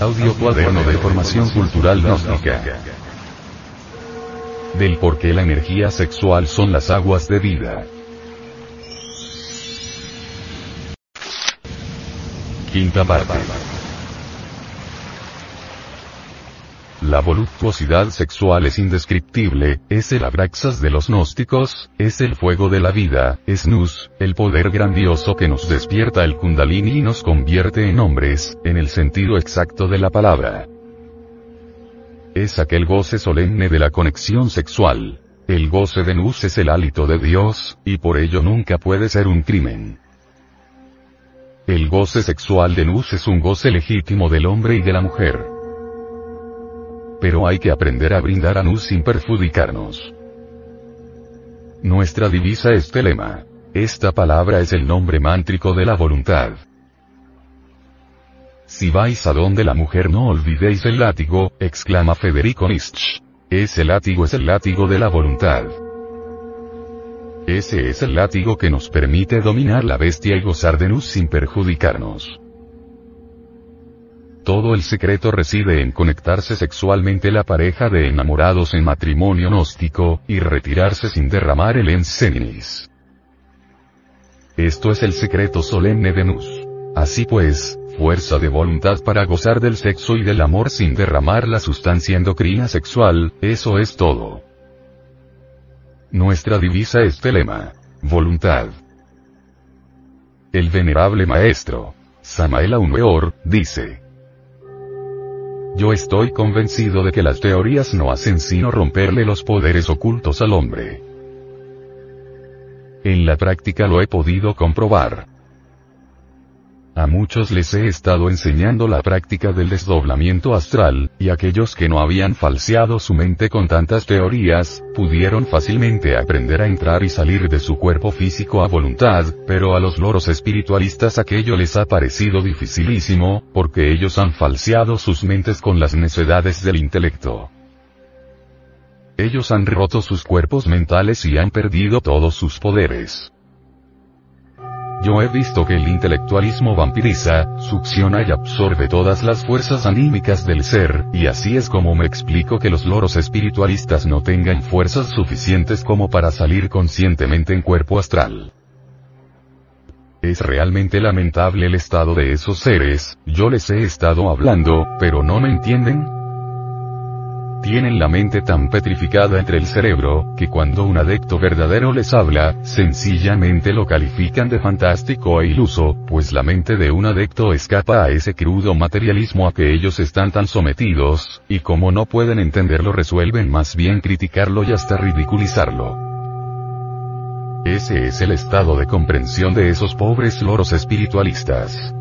Audio Cuaderno de Formación Cultural Gnóstica. Del por qué la energía sexual son las aguas de vida. Quinta parte. La voluptuosidad sexual es indescriptible, es el abraxas de los gnósticos, es el fuego de la vida, es Nus, el poder grandioso que nos despierta el kundalini y nos convierte en hombres, en el sentido exacto de la palabra. Es aquel goce solemne de la conexión sexual. El goce de Nus es el hálito de Dios, y por ello nunca puede ser un crimen. El goce sexual de Nus es un goce legítimo del hombre y de la mujer pero hay que aprender a brindar a Nus sin perjudicarnos. Nuestra divisa es telema. Esta palabra es el nombre mántrico de la voluntad. Si vais a donde la mujer no olvidéis el látigo, exclama Federico Nietzsche. Ese látigo es el látigo de la voluntad. Ese es el látigo que nos permite dominar la bestia y gozar de Nus sin perjudicarnos. Todo el secreto reside en conectarse sexualmente la pareja de enamorados en matrimonio gnóstico, y retirarse sin derramar el enseninis. Esto es el secreto solemne de Nus. Así pues, fuerza de voluntad para gozar del sexo y del amor sin derramar la sustancia endocrina sexual, eso es todo. Nuestra divisa es telema. Voluntad. El venerable maestro, Samael Aumeor, dice, yo estoy convencido de que las teorías no hacen sino romperle los poderes ocultos al hombre. En la práctica lo he podido comprobar. A muchos les he estado enseñando la práctica del desdoblamiento astral, y aquellos que no habían falseado su mente con tantas teorías, pudieron fácilmente aprender a entrar y salir de su cuerpo físico a voluntad, pero a los loros espiritualistas aquello les ha parecido dificilísimo, porque ellos han falseado sus mentes con las necedades del intelecto. Ellos han roto sus cuerpos mentales y han perdido todos sus poderes. Yo he visto que el intelectualismo vampiriza, succiona y absorbe todas las fuerzas anímicas del ser, y así es como me explico que los loros espiritualistas no tengan fuerzas suficientes como para salir conscientemente en cuerpo astral. Es realmente lamentable el estado de esos seres, yo les he estado hablando, pero no me entienden, tienen la mente tan petrificada entre el cerebro, que cuando un adecto verdadero les habla, sencillamente lo califican de fantástico e iluso, pues la mente de un adecto escapa a ese crudo materialismo a que ellos están tan sometidos, y como no pueden entenderlo resuelven más bien criticarlo y hasta ridiculizarlo. Ese es el estado de comprensión de esos pobres loros espiritualistas.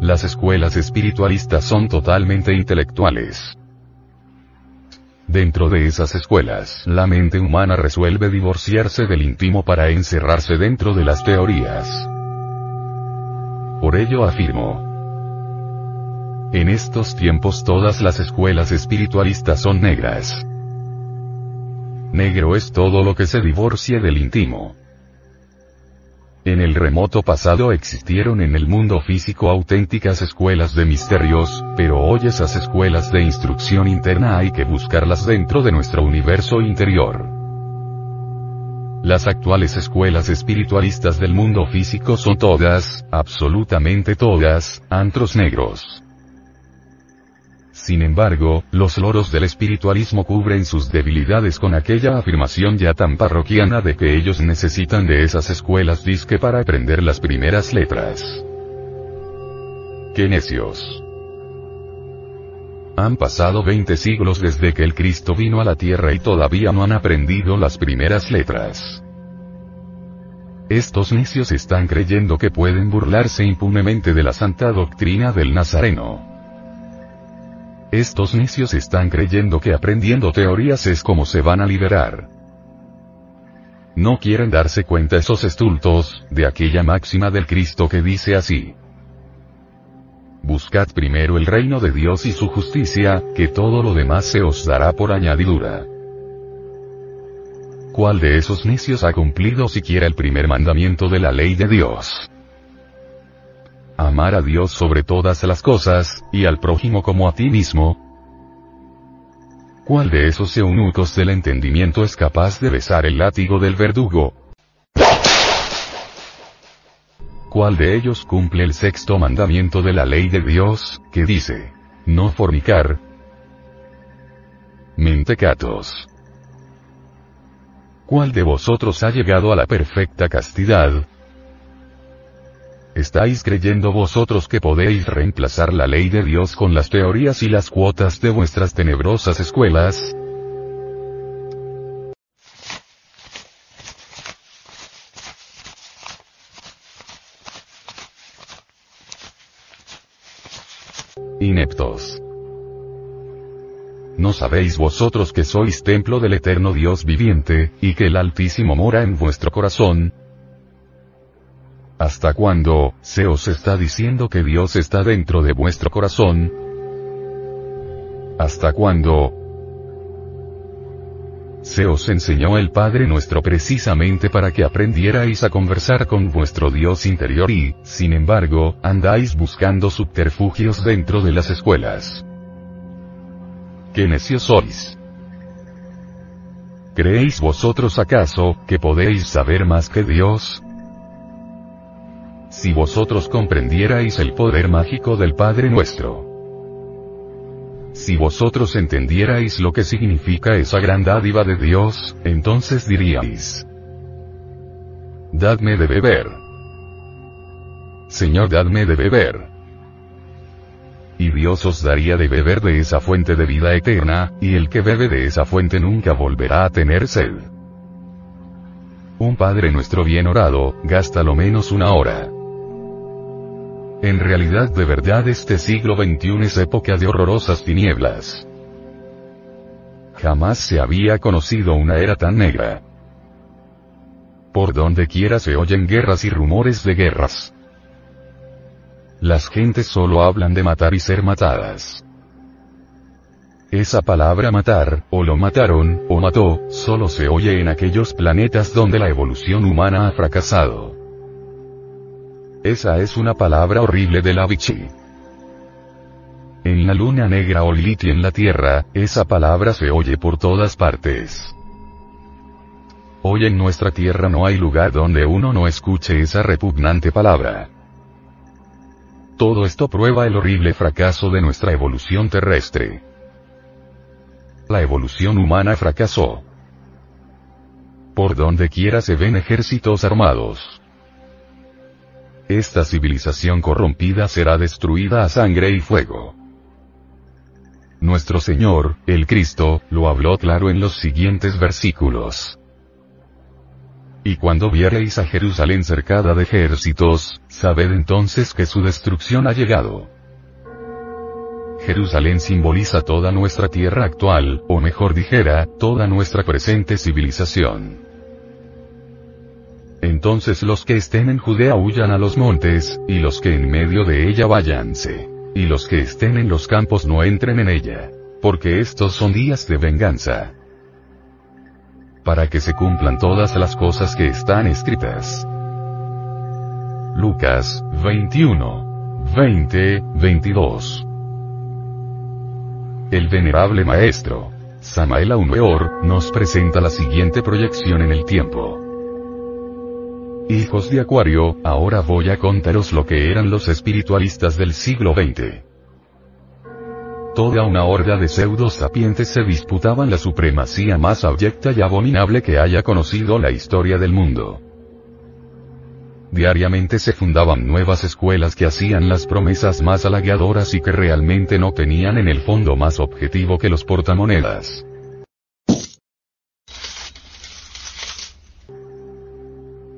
Las escuelas espiritualistas son totalmente intelectuales. Dentro de esas escuelas, la mente humana resuelve divorciarse del íntimo para encerrarse dentro de las teorías. Por ello afirmo, en estos tiempos todas las escuelas espiritualistas son negras. Negro es todo lo que se divorcie del íntimo. En el remoto pasado existieron en el mundo físico auténticas escuelas de misterios, pero hoy esas escuelas de instrucción interna hay que buscarlas dentro de nuestro universo interior. Las actuales escuelas espiritualistas del mundo físico son todas, absolutamente todas, antros negros. Sin embargo, los loros del espiritualismo cubren sus debilidades con aquella afirmación ya tan parroquiana de que ellos necesitan de esas escuelas disque para aprender las primeras letras. ¡Qué necios! Han pasado 20 siglos desde que el Cristo vino a la tierra y todavía no han aprendido las primeras letras. Estos necios están creyendo que pueden burlarse impunemente de la santa doctrina del Nazareno. Estos necios están creyendo que aprendiendo teorías es como se van a liberar. No quieren darse cuenta esos estultos, de aquella máxima del Cristo que dice así. Buscad primero el reino de Dios y su justicia, que todo lo demás se os dará por añadidura. ¿Cuál de esos necios ha cumplido siquiera el primer mandamiento de la ley de Dios? Amar a Dios sobre todas las cosas, y al prójimo como a ti mismo, ¿Cuál de esos eunucos del entendimiento es capaz de besar el látigo del verdugo? ¿Cuál de ellos cumple el sexto mandamiento de la ley de Dios, que dice, no fornicar? Mentecatos. ¿Cuál de vosotros ha llegado a la perfecta castidad? ¿Estáis creyendo vosotros que podéis reemplazar la ley de Dios con las teorías y las cuotas de vuestras tenebrosas escuelas? Ineptos. ¿No sabéis vosotros que sois templo del eterno Dios viviente, y que el Altísimo mora en vuestro corazón? ¿Hasta cuándo, se os está diciendo que Dios está dentro de vuestro corazón? ¿Hasta cuándo? Se os enseñó el Padre nuestro precisamente para que aprendierais a conversar con vuestro Dios interior y, sin embargo, andáis buscando subterfugios dentro de las escuelas. ¿Qué necios sois? ¿Creéis vosotros acaso, que podéis saber más que Dios? Si vosotros comprendierais el poder mágico del Padre nuestro. Si vosotros entendierais lo que significa esa gran dádiva de Dios, entonces diríais. Dadme de beber. Señor, dadme de beber. Y Dios os daría de beber de esa fuente de vida eterna, y el que bebe de esa fuente nunca volverá a tener sed. Un Padre nuestro bien orado, gasta lo menos una hora. En realidad de verdad este siglo XXI es época de horrorosas tinieblas. Jamás se había conocido una era tan negra. Por donde quiera se oyen guerras y rumores de guerras. Las gentes solo hablan de matar y ser matadas. Esa palabra matar, o lo mataron, o mató, solo se oye en aquellos planetas donde la evolución humana ha fracasado. Esa es una palabra horrible de la Vichy. En la luna negra o Lilith en la Tierra, esa palabra se oye por todas partes. Hoy en nuestra Tierra no hay lugar donde uno no escuche esa repugnante palabra. Todo esto prueba el horrible fracaso de nuestra evolución terrestre. La evolución humana fracasó. Por donde quiera se ven ejércitos armados. Esta civilización corrompida será destruida a sangre y fuego. Nuestro Señor, el Cristo, lo habló claro en los siguientes versículos. Y cuando viereis a Jerusalén cercada de ejércitos, sabed entonces que su destrucción ha llegado. Jerusalén simboliza toda nuestra tierra actual, o mejor dijera, toda nuestra presente civilización. Entonces los que estén en Judea huyan a los montes, y los que en medio de ella váyanse. Y los que estén en los campos no entren en ella. Porque estos son días de venganza. Para que se cumplan todas las cosas que están escritas. Lucas, 21. 20, 22. El venerable maestro, Samael Aumeor, nos presenta la siguiente proyección en el tiempo. Hijos de Acuario, ahora voy a contaros lo que eran los espiritualistas del siglo XX. Toda una horda de pseudo sapientes se disputaban la supremacía más abyecta y abominable que haya conocido la historia del mundo. Diariamente se fundaban nuevas escuelas que hacían las promesas más halagadoras y que realmente no tenían en el fondo más objetivo que los portamonedas.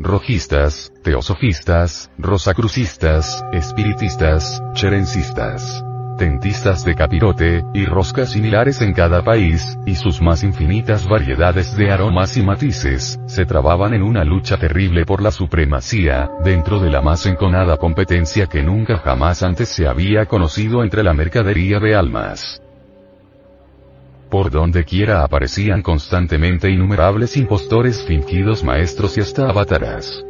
Rojistas, teosofistas, rosacrucistas, espiritistas, cherencistas, tentistas de capirote, y roscas similares en cada país, y sus más infinitas variedades de aromas y matices, se trababan en una lucha terrible por la supremacía, dentro de la más enconada competencia que nunca jamás antes se había conocido entre la mercadería de almas. Por donde quiera aparecían constantemente innumerables impostores fingidos maestros y hasta avataras.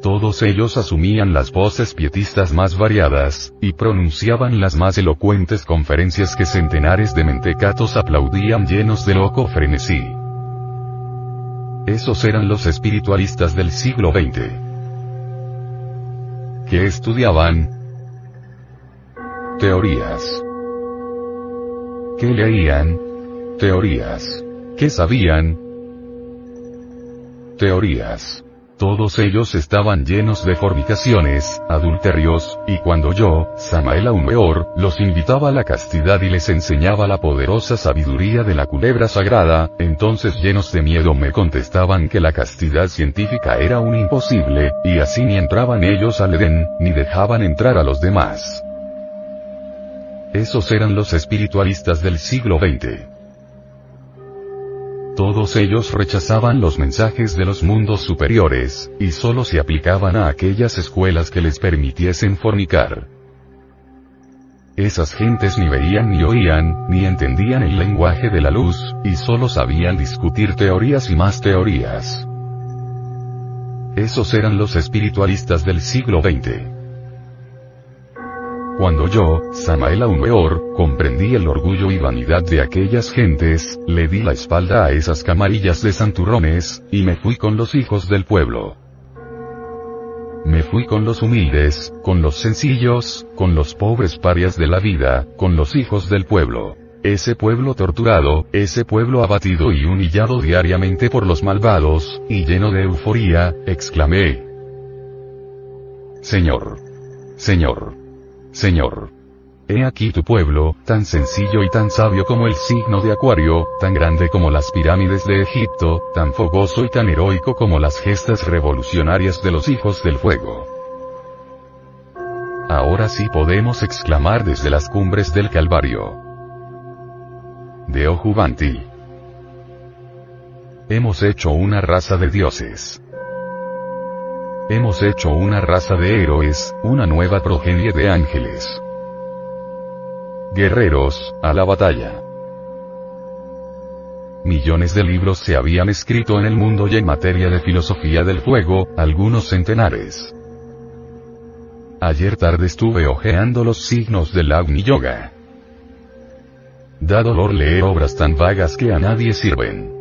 Todos ellos asumían las voces pietistas más variadas, y pronunciaban las más elocuentes conferencias que centenares de mentecatos aplaudían llenos de loco frenesí. Esos eran los espiritualistas del siglo XX. ¿Qué estudiaban? Teorías. ¿Qué leían? Teorías. ¿Qué sabían? Teorías. Todos ellos estaban llenos de fornicaciones, adulterios, y cuando yo, Samael Aumeor, los invitaba a la castidad y les enseñaba la poderosa sabiduría de la culebra sagrada, entonces llenos de miedo me contestaban que la castidad científica era un imposible, y así ni entraban ellos al Edén, ni dejaban entrar a los demás. Esos eran los espiritualistas del siglo XX. Todos ellos rechazaban los mensajes de los mundos superiores, y solo se aplicaban a aquellas escuelas que les permitiesen fornicar. Esas gentes ni veían ni oían, ni entendían el lenguaje de la luz, y solo sabían discutir teorías y más teorías. Esos eran los espiritualistas del siglo XX. Cuando yo, Samael Aumeor, comprendí el orgullo y vanidad de aquellas gentes, le di la espalda a esas camarillas de santurrones, y me fui con los hijos del pueblo. Me fui con los humildes, con los sencillos, con los pobres parias de la vida, con los hijos del pueblo. Ese pueblo torturado, ese pueblo abatido y humillado diariamente por los malvados, y lleno de euforía, exclamé. Señor. Señor. Señor. He aquí tu pueblo, tan sencillo y tan sabio como el signo de Acuario, tan grande como las pirámides de Egipto, tan fogoso y tan heroico como las gestas revolucionarias de los hijos del fuego. Ahora sí podemos exclamar desde las cumbres del Calvario. De Ojubanti. Hemos hecho una raza de dioses. Hemos hecho una raza de héroes, una nueva progenie de ángeles. Guerreros, a la batalla. Millones de libros se habían escrito en el mundo y en materia de filosofía del fuego, algunos centenares. Ayer tarde estuve hojeando los signos del Agni Yoga. Da dolor leer obras tan vagas que a nadie sirven.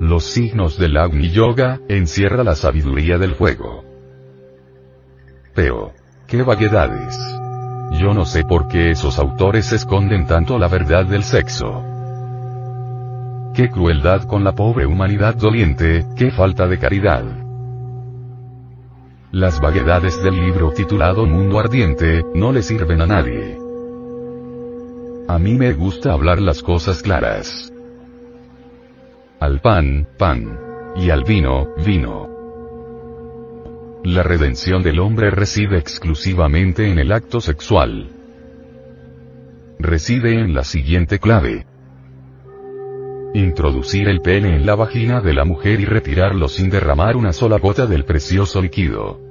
Los signos del Agni Yoga, encierra la sabiduría del fuego. Pero, qué vaguedades. Yo no sé por qué esos autores esconden tanto la verdad del sexo. Qué crueldad con la pobre humanidad doliente, qué falta de caridad. Las vaguedades del libro titulado Mundo Ardiente, no le sirven a nadie. A mí me gusta hablar las cosas claras. Al pan, pan. Y al vino, vino. La redención del hombre reside exclusivamente en el acto sexual. Reside en la siguiente clave. Introducir el pene en la vagina de la mujer y retirarlo sin derramar una sola gota del precioso líquido.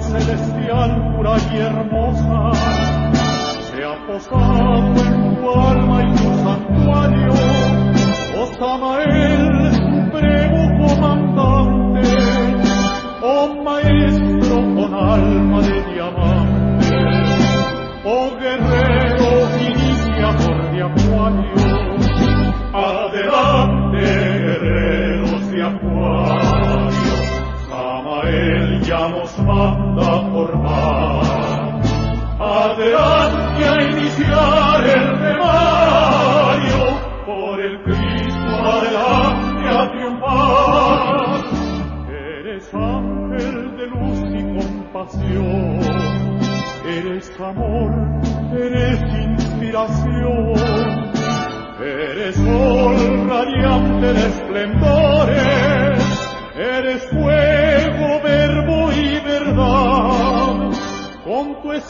celestial pura y hermosa se ha posado en tu alma y tu santuario, oh Samael.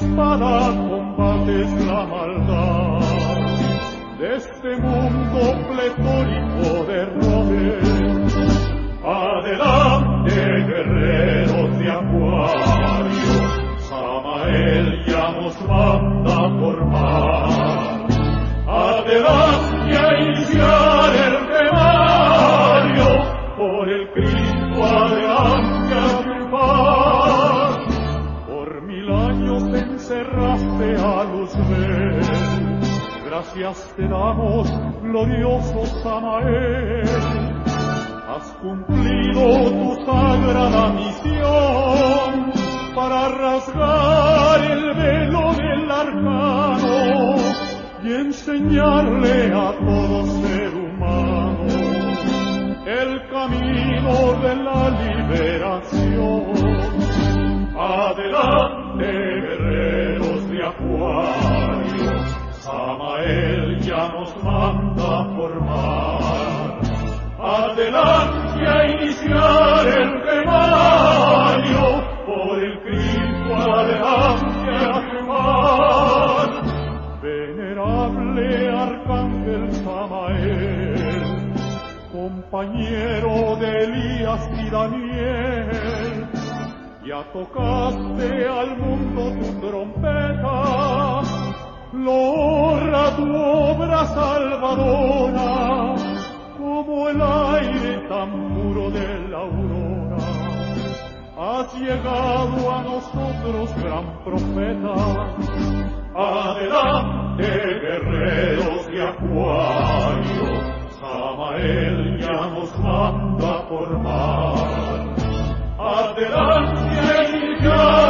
Espada combates la maldad. De este mundo pletórico gracias te damos, glorioso Samael. Has cumplido tu sagrada misión para rasgar el velo del arcano y enseñarle a todo ser humano el camino de la liberación. Adelante, Samael ya nos manda formar. Adelante a iniciar el rebaño, por el Cristo adelante a quemar. Venerable Arcángel Samael, compañero de Elías y Daniel, ya tocaste al mundo tu trompeta, Lora tu obra salvadora, como el aire tan puro de la aurora. Has llegado a nosotros, gran profeta. Adelante, guerreros de Acuario, Samael ya nos manda formar. Adelante, iniciar